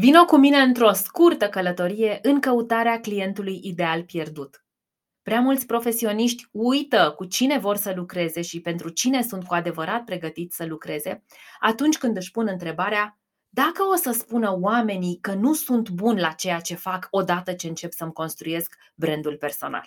Vino cu mine într-o scurtă călătorie în căutarea clientului ideal pierdut. Prea mulți profesioniști uită cu cine vor să lucreze și pentru cine sunt cu adevărat pregătiți să lucreze atunci când își pun întrebarea dacă o să spună oamenii că nu sunt bun la ceea ce fac odată ce încep să-mi construiesc brandul personal.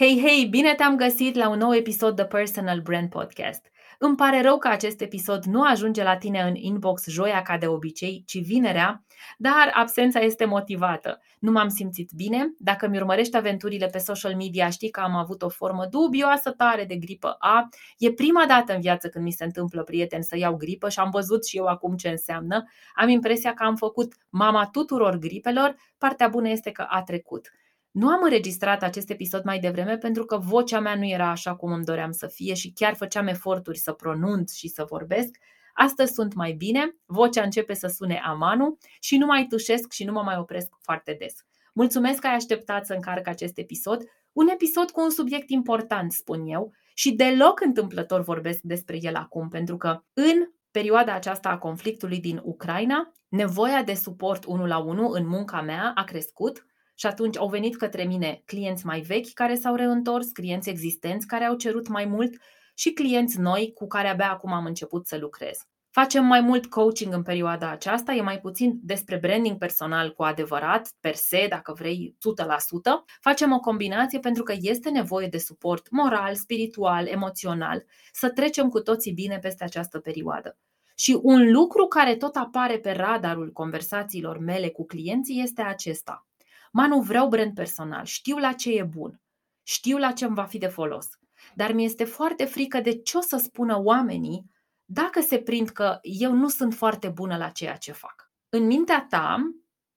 Hei, hei, bine te-am găsit la un nou episod de Personal Brand Podcast. Îmi pare rău că acest episod nu ajunge la tine în inbox joia ca de obicei, ci vinerea, dar absența este motivată. Nu m-am simțit bine. Dacă mi urmărești aventurile pe social media, știi că am avut o formă dubioasă tare de gripă A. E prima dată în viață când mi se întâmplă, prieten, să iau gripă și am văzut și eu acum ce înseamnă. Am impresia că am făcut mama tuturor gripelor. Partea bună este că a trecut. Nu am înregistrat acest episod mai devreme pentru că vocea mea nu era așa cum îmi doream să fie și chiar făceam eforturi să pronunț și să vorbesc. Astăzi sunt mai bine, vocea începe să sune amanu și nu mai tușesc și nu mă mai opresc foarte des. Mulțumesc că ai așteptat să încarc acest episod, un episod cu un subiect important, spun eu, și deloc întâmplător vorbesc despre el acum, pentru că în perioada aceasta a conflictului din Ucraina, nevoia de suport unul la unul în munca mea a crescut și atunci au venit către mine clienți mai vechi care s-au reîntors, clienți existenți care au cerut mai mult și clienți noi cu care abia acum am început să lucrez. Facem mai mult coaching în perioada aceasta, e mai puțin despre branding personal cu adevărat, per se, dacă vrei, 100%. Facem o combinație pentru că este nevoie de suport moral, spiritual, emoțional, să trecem cu toții bine peste această perioadă. Și un lucru care tot apare pe radarul conversațiilor mele cu clienții este acesta. Manu, vreau brand personal, știu la ce e bun, știu la ce îmi va fi de folos, dar mi este foarte frică de ce o să spună oamenii dacă se prind că eu nu sunt foarte bună la ceea ce fac. În mintea ta,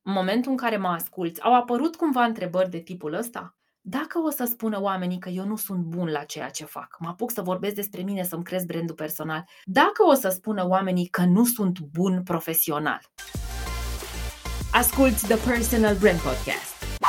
în momentul în care mă asculți, au apărut cumva întrebări de tipul ăsta? Dacă o să spună oamenii că eu nu sunt bun la ceea ce fac, mă apuc să vorbesc despre mine, să-mi cresc brandul personal, dacă o să spună oamenii că nu sunt bun profesional, Asculți The Personal Brand Podcast.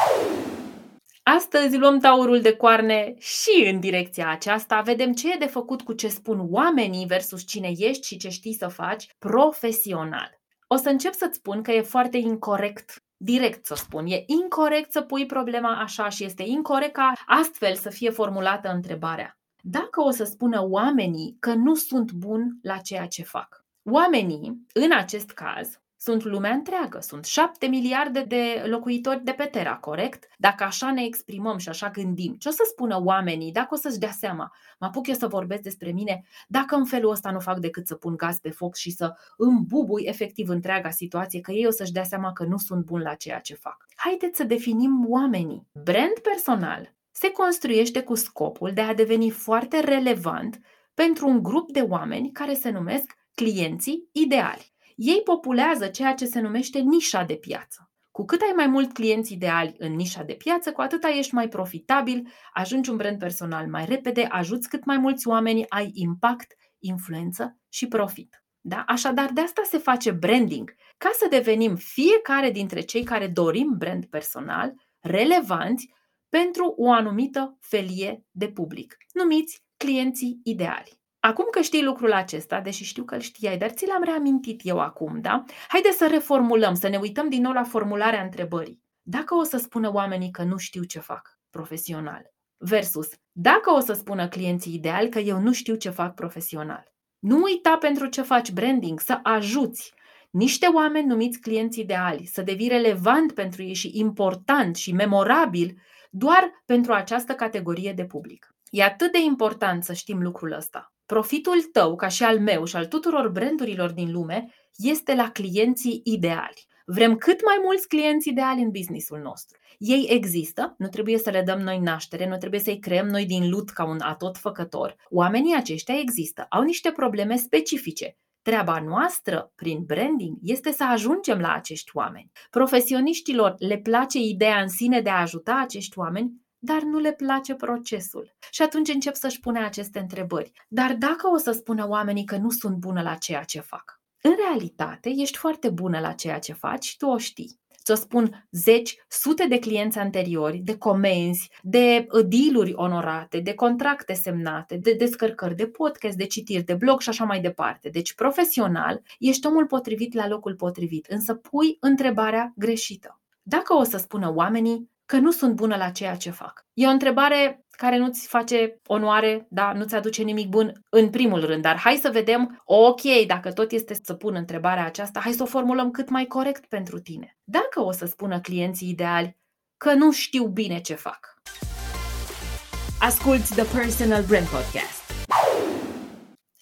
Astăzi luăm taurul de coarne și în direcția aceasta vedem ce e de făcut cu ce spun oamenii versus cine ești și ce știi să faci profesional. O să încep să-ți spun că e foarte incorrect direct să spun. E incorrect să pui problema așa și este incorrect ca astfel să fie formulată întrebarea. Dacă o să spună oamenii că nu sunt bun la ceea ce fac. Oamenii, în acest caz, sunt lumea întreagă, sunt șapte miliarde de locuitori de pe Terra, corect? Dacă așa ne exprimăm și așa gândim, ce o să spună oamenii dacă o să-și dea seama? Mă apuc eu să vorbesc despre mine dacă în felul ăsta nu fac decât să pun gaz pe foc și să îmbubui efectiv întreaga situație, că ei o să-și dea seama că nu sunt bun la ceea ce fac. Haideți să definim oamenii. Brand personal se construiește cu scopul de a deveni foarte relevant pentru un grup de oameni care se numesc clienții ideali ei populează ceea ce se numește nișa de piață. Cu cât ai mai mult clienți ideali în nișa de piață, cu atâta ești mai profitabil, ajungi un brand personal mai repede, ajuți cât mai mulți oameni, ai impact, influență și profit. Da? Așadar, de asta se face branding, ca să devenim fiecare dintre cei care dorim brand personal relevanți pentru o anumită felie de public, numiți clienții ideali. Acum că știi lucrul acesta, deși știu că îl știai, dar ți l-am reamintit eu acum, da? Haide să reformulăm, să ne uităm din nou la formularea întrebării. Dacă o să spună oamenii că nu știu ce fac profesional, versus dacă o să spună clienții ideali că eu nu știu ce fac profesional. Nu uita pentru ce faci branding, să ajuți niște oameni numiți clienți ideali, să devii relevant pentru ei și important și memorabil doar pentru această categorie de public. E atât de important să știm lucrul ăsta. Profitul tău, ca și al meu și al tuturor brandurilor din lume, este la clienții ideali. Vrem cât mai mulți clienți ideali în businessul nostru. Ei există, nu trebuie să le dăm noi naștere, nu trebuie să-i creăm noi din lut ca un atot făcător. Oamenii aceștia există, au niște probleme specifice. Treaba noastră, prin branding, este să ajungem la acești oameni. Profesioniștilor le place ideea în sine de a ajuta acești oameni, dar nu le place procesul. Și atunci încep să-și pune aceste întrebări. Dar dacă o să spună oamenii că nu sunt bună la ceea ce fac? În realitate, ești foarte bună la ceea ce faci și tu o știi ți-o spun zeci, sute de clienți anteriori, de comenzi, de uh, dealuri onorate, de contracte semnate, de descărcări de podcast, de citiri de blog și așa mai departe. Deci, profesional, ești omul potrivit la locul potrivit, însă pui întrebarea greșită. Dacă o să spună oamenii că nu sunt bună la ceea ce fac. E o întrebare care nu-ți face onoare, da, nu-ți aduce nimic bun în primul rând, dar hai să vedem, ok, dacă tot este să pun întrebarea aceasta, hai să o formulăm cât mai corect pentru tine. Dacă o să spună clienții ideali că nu știu bine ce fac. Asculți The Personal Brand Podcast.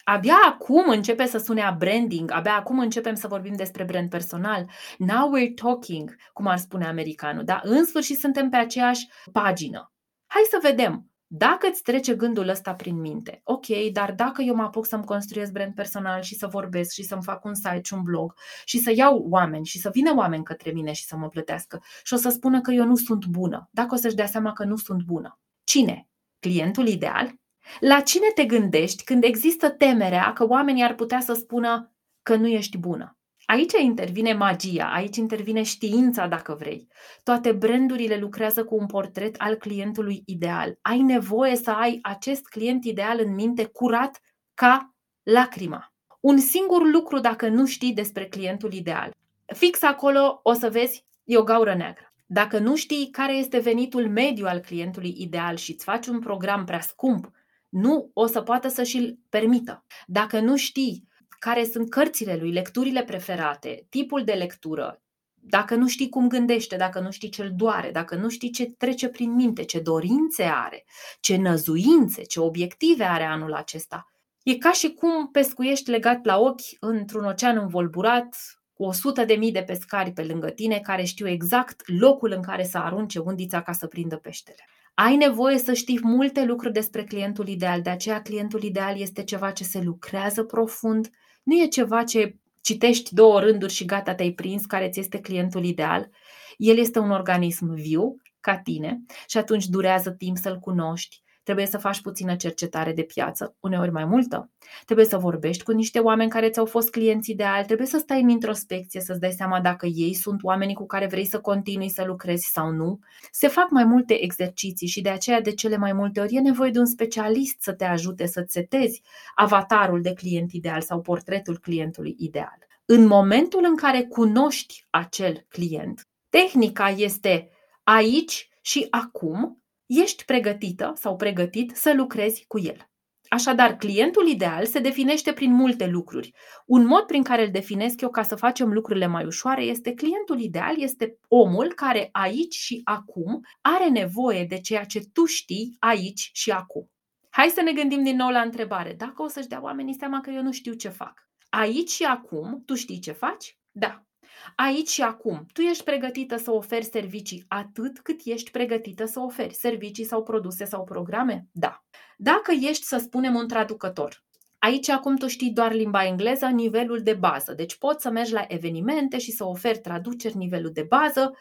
Abia acum începe să sune a branding, abia acum începem să vorbim despre brand personal. Now we're talking, cum ar spune americanul, dar în sfârșit suntem pe aceeași pagină. Hai să vedem. Dacă îți trece gândul ăsta prin minte, ok, dar dacă eu mă apuc să-mi construiesc brand personal și să vorbesc și să-mi fac un site și un blog și să iau oameni și să vină oameni către mine și să mă plătească și o să spună că eu nu sunt bună, dacă o să-și dea seama că nu sunt bună. Cine? Clientul ideal? La cine te gândești când există temerea că oamenii ar putea să spună că nu ești bună? Aici intervine magia, aici intervine știința, dacă vrei. Toate brandurile lucrează cu un portret al clientului ideal. Ai nevoie să ai acest client ideal în minte curat ca lacrima. Un singur lucru dacă nu știi despre clientul ideal. Fix acolo o să vezi, e o gaură neagră. Dacă nu știi care este venitul mediu al clientului ideal și îți faci un program prea scump, nu o să poată să și-l permită. Dacă nu știi care sunt cărțile lui, lecturile preferate, tipul de lectură, dacă nu știi cum gândește, dacă nu știi ce-l doare, dacă nu știi ce trece prin minte, ce dorințe are, ce năzuințe, ce obiective are anul acesta, e ca și cum pescuiești legat la ochi într-un ocean învolburat cu o sută de mii de pescari pe lângă tine care știu exact locul în care să arunce undița ca să prindă peștele. Ai nevoie să știi multe lucruri despre clientul ideal, de aceea clientul ideal este ceva ce se lucrează profund, nu e ceva ce citești două rânduri și gata, te-ai prins care ți este clientul ideal. El este un organism viu, ca tine, și atunci durează timp să-l cunoști, Trebuie să faci puțină cercetare de piață, uneori mai multă. Trebuie să vorbești cu niște oameni care ți-au fost clienți ideali, trebuie să stai în introspecție, să-ți dai seama dacă ei sunt oamenii cu care vrei să continui să lucrezi sau nu. Se fac mai multe exerciții și de aceea de cele mai multe ori e nevoie de un specialist să te ajute să-ți setezi avatarul de client ideal sau portretul clientului ideal. În momentul în care cunoști acel client, tehnica este aici și acum ești pregătită sau pregătit să lucrezi cu el. Așadar, clientul ideal se definește prin multe lucruri. Un mod prin care îl definesc eu ca să facem lucrurile mai ușoare este clientul ideal este omul care aici și acum are nevoie de ceea ce tu știi aici și acum. Hai să ne gândim din nou la întrebare. Dacă o să-și dea oamenii seama că eu nu știu ce fac. Aici și acum, tu știi ce faci? Da. Aici și acum, tu ești pregătită să oferi servicii atât cât ești pregătită să oferi servicii sau produse sau programe? Da. Dacă ești, să spunem, un traducător, Aici acum tu știi doar limba engleză, nivelul de bază. Deci poți să mergi la evenimente și să oferi traduceri nivelul de bază.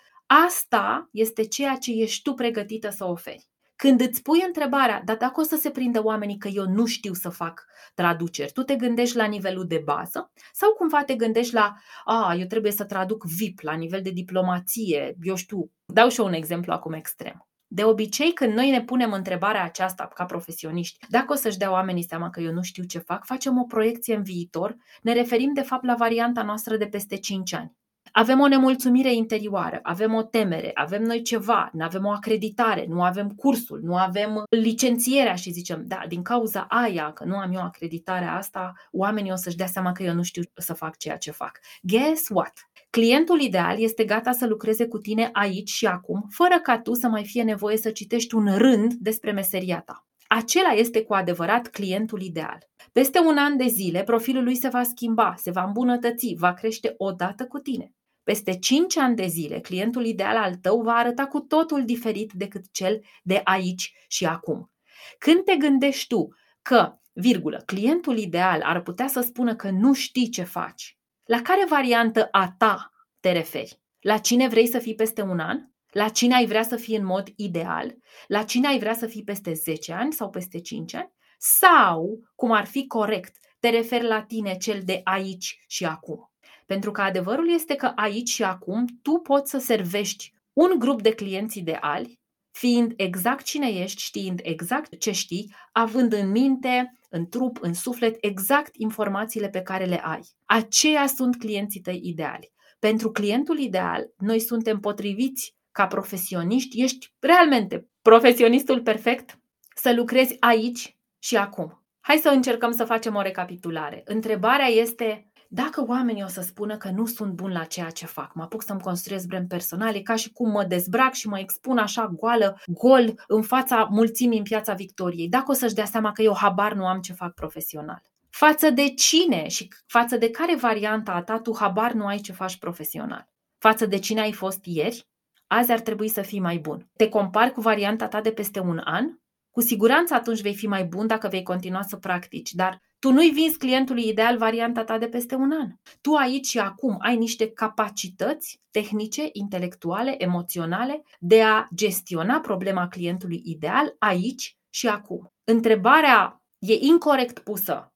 Asta este ceea ce ești tu pregătită să oferi. Când îți pui întrebarea, dar dacă o să se prindă oamenii că eu nu știu să fac traduceri, tu te gândești la nivelul de bază sau cumva te gândești la, a, eu trebuie să traduc VIP la nivel de diplomație, eu știu, dau și eu un exemplu acum extrem. De obicei, când noi ne punem întrebarea aceasta ca profesioniști, dacă o să-și dea oamenii seama că eu nu știu ce fac, facem o proiecție în viitor, ne referim de fapt la varianta noastră de peste 5 ani. Avem o nemulțumire interioară, avem o temere, avem noi ceva, nu avem o acreditare, nu avem cursul, nu avem licențierea și zicem, da, din cauza aia, că nu am eu acreditarea asta, oamenii o să-și dea seama că eu nu știu să fac ceea ce fac. Guess what? Clientul ideal este gata să lucreze cu tine aici și acum, fără ca tu să mai fie nevoie să citești un rând despre meseria ta. Acela este cu adevărat clientul ideal. Peste un an de zile, profilul lui se va schimba, se va îmbunătăți, va crește odată cu tine. Peste 5 ani de zile, clientul ideal al tău va arăta cu totul diferit decât cel de aici și acum. Când te gândești tu că virgulă, clientul ideal ar putea să spună că nu știi ce faci. La care variantă a ta te referi? La cine vrei să fii peste un an? La cine ai vrea să fii în mod ideal? La cine ai vrea să fii peste 10 ani sau peste 5 ani? Sau, cum ar fi corect, te referi la tine cel de aici și acum? Pentru că adevărul este că aici și acum tu poți să servești un grup de clienți ideali, fiind exact cine ești, știind exact ce știi, având în minte, în trup, în suflet, exact informațiile pe care le ai. Aceia sunt clienții tăi ideali. Pentru clientul ideal, noi suntem potriviți ca profesioniști, ești realmente profesionistul perfect să lucrezi aici și acum. Hai să încercăm să facem o recapitulare. Întrebarea este dacă oamenii o să spună că nu sunt bun la ceea ce fac, mă apuc să-mi construiesc brand personal, e ca și cum mă dezbrac și mă expun așa goală, gol, în fața mulțimii în piața Victoriei, dacă o să-și dea seama că eu habar nu am ce fac profesional. Față de cine și față de care varianta a ta tu habar nu ai ce faci profesional? Față de cine ai fost ieri? Azi ar trebui să fii mai bun. Te compari cu varianta ta de peste un an? Cu siguranță atunci vei fi mai bun dacă vei continua să practici, dar tu nu-i vinzi clientului ideal varianta ta de peste un an. Tu aici și acum ai niște capacități tehnice, intelectuale, emoționale de a gestiona problema clientului ideal aici și acum. Întrebarea e incorrect pusă.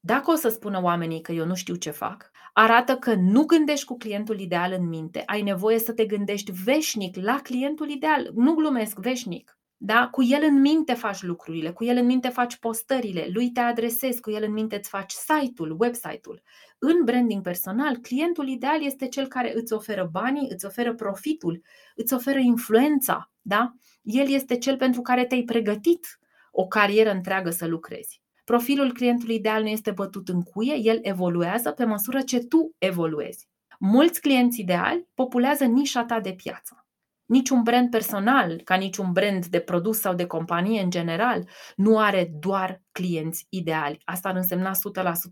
Dacă o să spună oamenii că eu nu știu ce fac, arată că nu gândești cu clientul ideal în minte. Ai nevoie să te gândești veșnic la clientul ideal. Nu glumesc, veșnic. Da? Cu el în minte faci lucrurile, cu el în minte faci postările, lui te adresezi, cu el în minte îți faci site-ul, website-ul. În branding personal, clientul ideal este cel care îți oferă banii, îți oferă profitul, îți oferă influența. Da? El este cel pentru care te-ai pregătit o carieră întreagă să lucrezi. Profilul clientului ideal nu este bătut în cuie, el evoluează pe măsură ce tu evoluezi. Mulți clienți ideali populează nișa ta de piață. Niciun brand personal, ca niciun brand de produs sau de companie în general, nu are doar clienți ideali. Asta ar însemna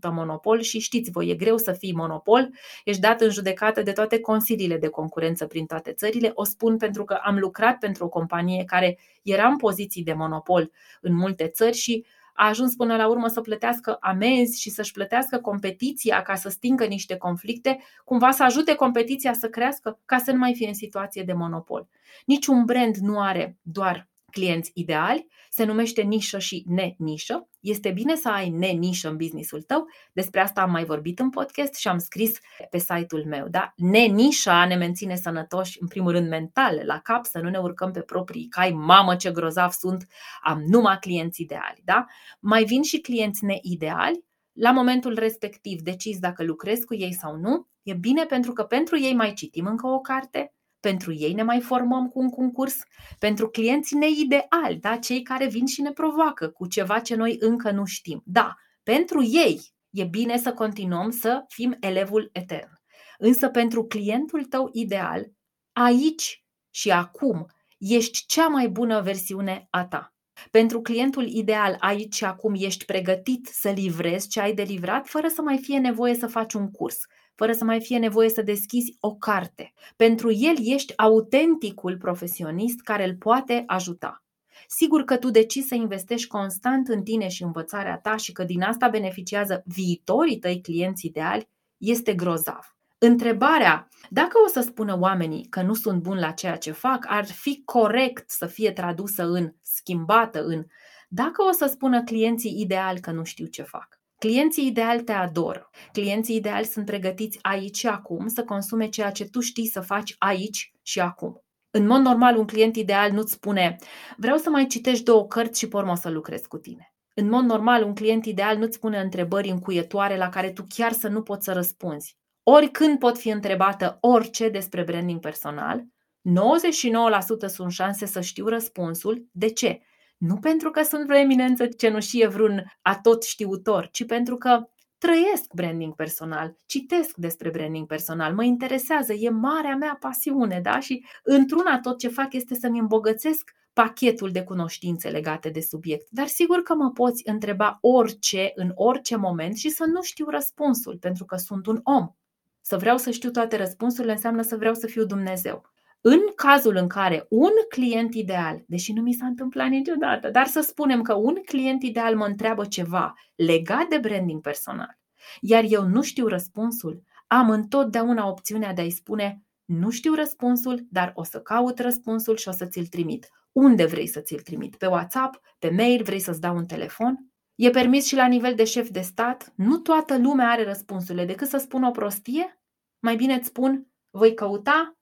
100% monopol și știți voi, e greu să fii monopol, ești dat în judecată de toate consiliile de concurență prin toate țările. O spun pentru că am lucrat pentru o companie care era în poziții de monopol în multe țări și a ajuns până la urmă să plătească amenzi și să-și plătească competiția ca să stingă niște conflicte, cumva să ajute competiția să crească ca să nu mai fie în situație de monopol. Niciun brand nu are doar clienți ideali, se numește nișă și ne-nișă. Este bine să ai ne-nișă în businessul tău, despre asta am mai vorbit în podcast și am scris pe site-ul meu. Da? Ne-nișa ne menține sănătoși, în primul rând mental, la cap, să nu ne urcăm pe proprii cai, mamă ce grozav sunt, am numai clienți ideali. Da? Mai vin și clienți neideali, la momentul respectiv decizi dacă lucrezi cu ei sau nu. E bine pentru că pentru ei mai citim încă o carte, pentru ei ne mai formăm cu un concurs, pentru clienții neideali, da? cei care vin și ne provoacă cu ceva ce noi încă nu știm. Da, pentru ei e bine să continuăm să fim elevul etern. Însă pentru clientul tău ideal, aici și acum, ești cea mai bună versiune a ta. Pentru clientul ideal, aici și acum ești pregătit să livrezi ce ai de livrat fără să mai fie nevoie să faci un curs, fără să mai fie nevoie să deschizi o carte. Pentru el ești autenticul profesionist care îl poate ajuta. Sigur că tu decizi să investești constant în tine și învățarea ta și că din asta beneficiază viitorii tăi clienți ideali, este grozav. Întrebarea, dacă o să spună oamenii că nu sunt buni la ceea ce fac, ar fi corect să fie tradusă în, schimbată în, dacă o să spună clienții ideali că nu știu ce fac. Clienții ideali te adoră. Clienții ideali sunt pregătiți aici și acum să consume ceea ce tu știi să faci aici și acum. În mod normal, un client ideal nu-ți spune vreau să mai citești două cărți și pormă să lucrez cu tine. În mod normal, un client ideal nu-ți pune întrebări încuietoare la care tu chiar să nu poți să răspunzi. Oricând pot fi întrebată orice despre branding personal, 99% sunt șanse să știu răspunsul. De ce? Nu pentru că sunt vreo eminență cenușie, vreun atot știutor, ci pentru că trăiesc branding personal, citesc despre branding personal, mă interesează, e marea mea pasiune, da? Și într-una tot ce fac este să-mi îmbogățesc pachetul de cunoștințe legate de subiect. Dar sigur că mă poți întreba orice, în orice moment și să nu știu răspunsul, pentru că sunt un om. Să vreau să știu toate răspunsurile înseamnă să vreau să fiu Dumnezeu. În cazul în care un client ideal, deși nu mi s-a întâmplat niciodată, dar să spunem că un client ideal mă întreabă ceva legat de branding personal, iar eu nu știu răspunsul, am întotdeauna opțiunea de a-i spune nu știu răspunsul, dar o să caut răspunsul și o să ți-l trimit. Unde vrei să ți-l trimit? Pe WhatsApp? Pe mail? Vrei să-ți dau un telefon? E permis și la nivel de șef de stat? Nu toată lumea are răspunsurile. Decât să spun o prostie, mai bine îți spun, voi căuta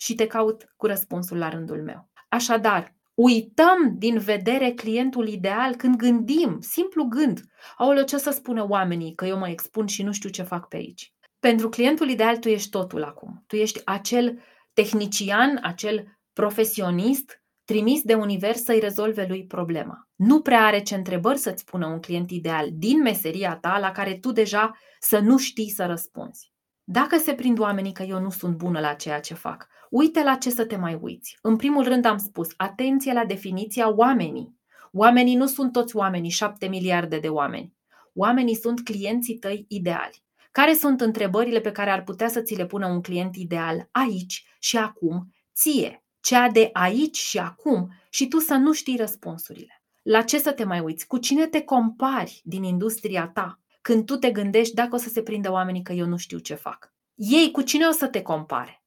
și te caut cu răspunsul la rândul meu. Așadar, uităm din vedere clientul ideal când gândim, simplu gând. Aoleu, ce să spună oamenii că eu mă expun și nu știu ce fac pe aici? Pentru clientul ideal tu ești totul acum. Tu ești acel tehnician, acel profesionist trimis de univers să-i rezolve lui problema. Nu prea are ce întrebări să-ți spună un client ideal din meseria ta la care tu deja să nu știi să răspunzi. Dacă se prind oamenii că eu nu sunt bună la ceea ce fac, uite la ce să te mai uiți. În primul rând am spus, atenție la definiția oamenii. Oamenii nu sunt toți oamenii, șapte miliarde de oameni. Oamenii sunt clienții tăi ideali. Care sunt întrebările pe care ar putea să ți le pună un client ideal aici și acum, ție, cea de aici și acum, și tu să nu știi răspunsurile? La ce să te mai uiți? Cu cine te compari din industria ta când tu te gândești dacă o să se prindă oamenii că eu nu știu ce fac? Ei cu cine o să te compare?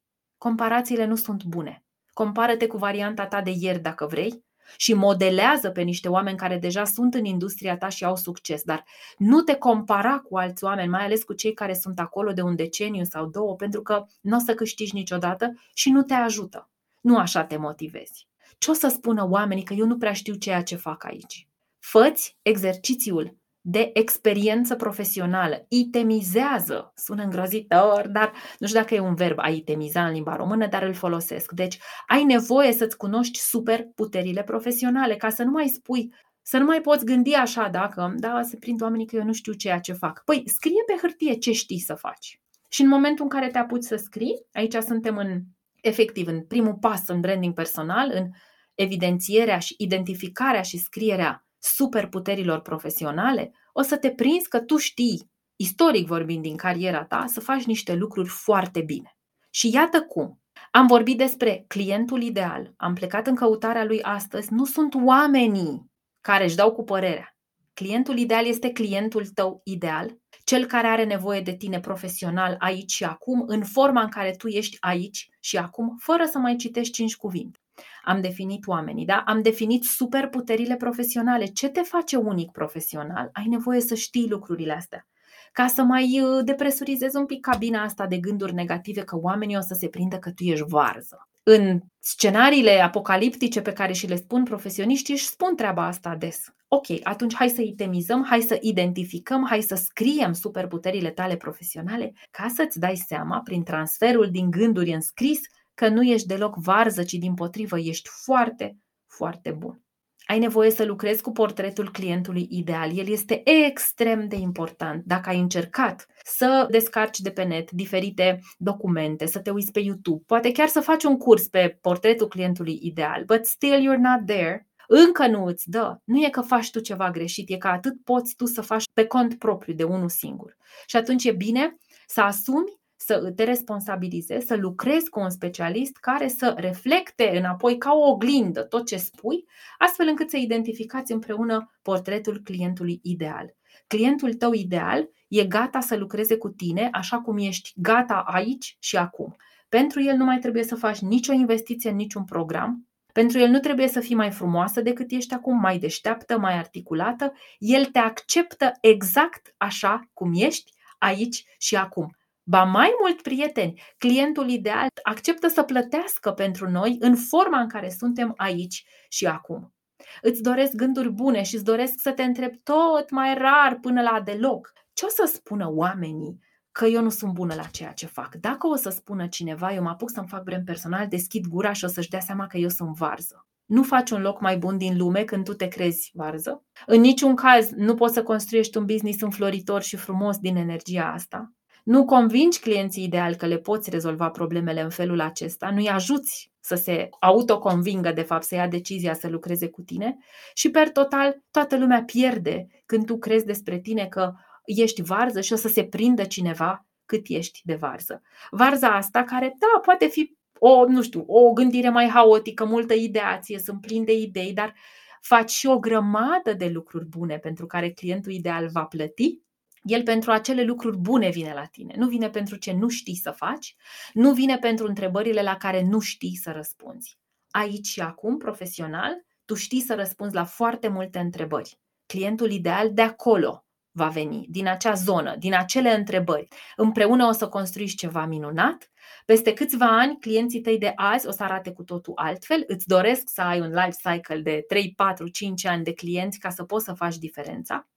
Comparațiile nu sunt bune. Compară-te cu varianta ta de ieri dacă vrei și modelează pe niște oameni care deja sunt în industria ta și au succes, dar nu te compara cu alți oameni, mai ales cu cei care sunt acolo de un deceniu sau două, pentru că nu o să câștigi niciodată și nu te ajută. Nu așa te motivezi. Ce o să spună oamenii că eu nu prea știu ceea ce fac aici? Făți exercițiul de experiență profesională. Itemizează. Sună îngrozitor, dar nu știu dacă e un verb a itemiza în limba română, dar îl folosesc. Deci ai nevoie să-ți cunoști super puterile profesionale ca să nu mai spui să nu mai poți gândi așa dacă, da, se prind oamenii că eu nu știu ceea ce fac. Păi, scrie pe hârtie ce știi să faci. Și în momentul în care te apuci să scrii, aici suntem în, efectiv, în primul pas în branding personal, în evidențierea și identificarea și scrierea superputerilor profesionale, o să te prinzi că tu știi, istoric vorbind din cariera ta, să faci niște lucruri foarte bine. Și iată cum. Am vorbit despre clientul ideal, am plecat în căutarea lui astăzi, nu sunt oamenii care își dau cu părerea. Clientul ideal este clientul tău ideal, cel care are nevoie de tine profesional aici și acum, în forma în care tu ești aici și acum, fără să mai citești cinci cuvinte. Am definit oamenii, da? Am definit superputerile profesionale. Ce te face unic profesional? Ai nevoie să știi lucrurile astea ca să mai uh, depresurizezi un pic cabina asta de gânduri negative că oamenii o să se prindă că tu ești varză. În scenariile apocaliptice pe care și le spun profesioniștii, își spun treaba asta des. Ok, atunci hai să itemizăm, hai să identificăm, hai să scriem superputerile tale profesionale ca să-ți dai seama, prin transferul din gânduri în scris, că nu ești deloc varză, ci din potrivă ești foarte, foarte bun. Ai nevoie să lucrezi cu portretul clientului ideal. El este extrem de important. Dacă ai încercat să descarci de pe net diferite documente, să te uiți pe YouTube, poate chiar să faci un curs pe portretul clientului ideal, but still you're not there, încă nu îți dă. Nu e că faci tu ceva greșit, e că atât poți tu să faci pe cont propriu de unul singur. Și atunci e bine să asumi să te responsabilizezi, să lucrezi cu un specialist care să reflecte înapoi ca o oglindă tot ce spui, astfel încât să identificați împreună portretul clientului ideal. Clientul tău ideal e gata să lucreze cu tine așa cum ești gata aici și acum. Pentru el nu mai trebuie să faci nicio investiție în niciun program, pentru el nu trebuie să fii mai frumoasă decât ești acum, mai deșteaptă, mai articulată. El te acceptă exact așa cum ești aici și acum. Ba mai mult, prieteni, clientul ideal acceptă să plătească pentru noi în forma în care suntem aici și acum. Îți doresc gânduri bune și îți doresc să te întreb tot mai rar până la deloc. Ce o să spună oamenii că eu nu sunt bună la ceea ce fac? Dacă o să spună cineva, eu mă apuc să-mi fac brand personal, deschid gura și o să-și dea seama că eu sunt varză. Nu faci un loc mai bun din lume când tu te crezi varză. În niciun caz nu poți să construiești un business înfloritor și frumos din energia asta. Nu convingi clienții ideal că le poți rezolva problemele în felul acesta, nu-i ajuți să se autoconvingă, de fapt, să ia decizia să lucreze cu tine și, per total, toată lumea pierde când tu crezi despre tine că ești varză și o să se prindă cineva cât ești de varză. Varza asta care, da, poate fi o, nu știu, o gândire mai haotică, multă ideație, sunt plin de idei, dar faci și o grămadă de lucruri bune pentru care clientul ideal va plăti, el pentru acele lucruri bune vine la tine. Nu vine pentru ce nu știi să faci, nu vine pentru întrebările la care nu știi să răspunzi. Aici și acum, profesional, tu știi să răspunzi la foarte multe întrebări. Clientul ideal de acolo va veni, din acea zonă, din acele întrebări. Împreună o să construiești ceva minunat. Peste câțiva ani, clienții tăi de azi o să arate cu totul altfel. Îți doresc să ai un life cycle de 3, 4, 5 ani de clienți ca să poți să faci diferența.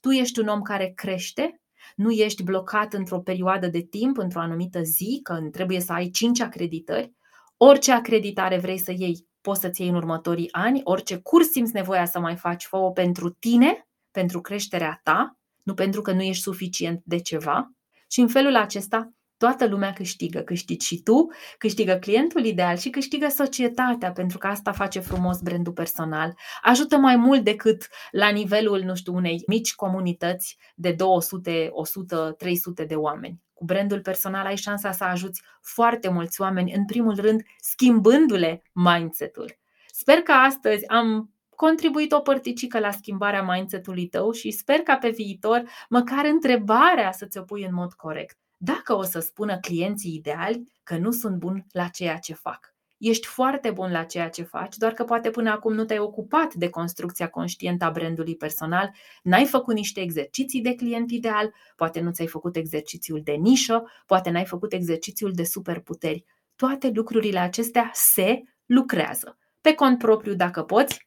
Tu ești un om care crește, nu ești blocat într-o perioadă de timp, într-o anumită zi, că trebuie să ai 5 acreditări. Orice acreditare vrei să iei, poți să-ți iei în următorii ani, orice curs simți nevoia să mai faci, fă pentru tine, pentru creșterea ta, nu pentru că nu ești suficient de ceva. Și în felul acesta toată lumea câștigă. Câștigi și tu, câștigă clientul ideal și câștigă societatea, pentru că asta face frumos brandul personal. Ajută mai mult decât la nivelul, nu știu, unei mici comunități de 200, 100, 300 de oameni. Cu brandul personal ai șansa să ajuți foarte mulți oameni, în primul rând schimbându-le mindset-ul. Sper că astăzi am contribuit o părticică la schimbarea mindset-ului tău și sper ca pe viitor măcar întrebarea să ți-o pui în mod corect. Dacă o să spună clienții ideali că nu sunt bun la ceea ce fac. Ești foarte bun la ceea ce faci, doar că poate până acum nu te-ai ocupat de construcția conștientă a brandului personal, n-ai făcut niște exerciții de client ideal, poate nu ți-ai făcut exercițiul de nișă, poate n-ai făcut exercițiul de superputeri. Toate lucrurile acestea se lucrează. Pe cont propriu, dacă poți,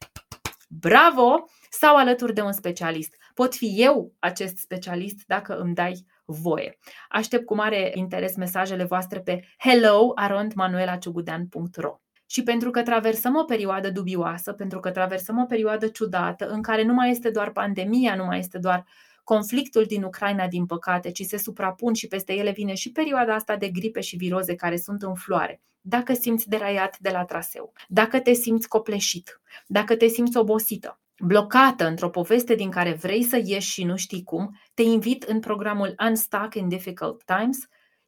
bravo, sau alături de un specialist. Pot fi eu acest specialist dacă îmi dai voie. Aștept cu mare interes mesajele voastre pe hello.manuelaciugudean.ro și pentru că traversăm o perioadă dubioasă, pentru că traversăm o perioadă ciudată în care nu mai este doar pandemia, nu mai este doar conflictul din Ucraina, din păcate, ci se suprapun și peste ele vine și perioada asta de gripe și viroze care sunt în floare. Dacă simți deraiat de la traseu, dacă te simți copleșit, dacă te simți obosită, blocată într-o poveste din care vrei să ieși și nu știi cum, te invit în programul Unstuck in Difficult Times.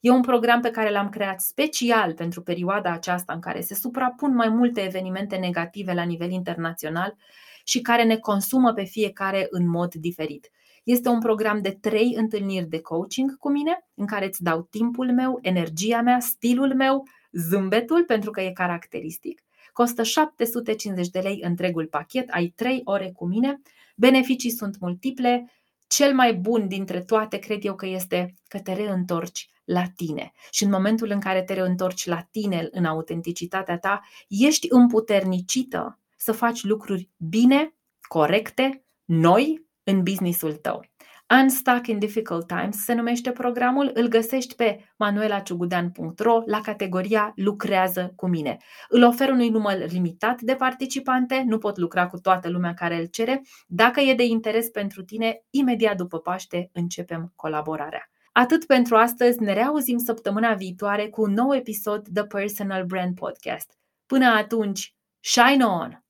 E un program pe care l-am creat special pentru perioada aceasta în care se suprapun mai multe evenimente negative la nivel internațional și care ne consumă pe fiecare în mod diferit. Este un program de trei întâlniri de coaching cu mine, în care îți dau timpul meu, energia mea, stilul meu, zâmbetul, pentru că e caracteristic. Costă 750 de lei întregul pachet, ai 3 ore cu mine. Beneficii sunt multiple. Cel mai bun dintre toate cred eu că este că te reîntorci la tine. Și în momentul în care te reîntorci la tine în autenticitatea ta, ești împuternicită să faci lucruri bine, corecte, noi în businessul tău. Unstuck in Difficult Times se numește programul, îl găsești pe manuelaciugudean.ro la categoria Lucrează cu mine. Îl ofer unui număr limitat de participante, nu pot lucra cu toată lumea care îl cere. Dacă e de interes pentru tine, imediat după Paște începem colaborarea. Atât pentru astăzi, ne reauzim săptămâna viitoare cu un nou episod The Personal Brand Podcast. Până atunci, shine on!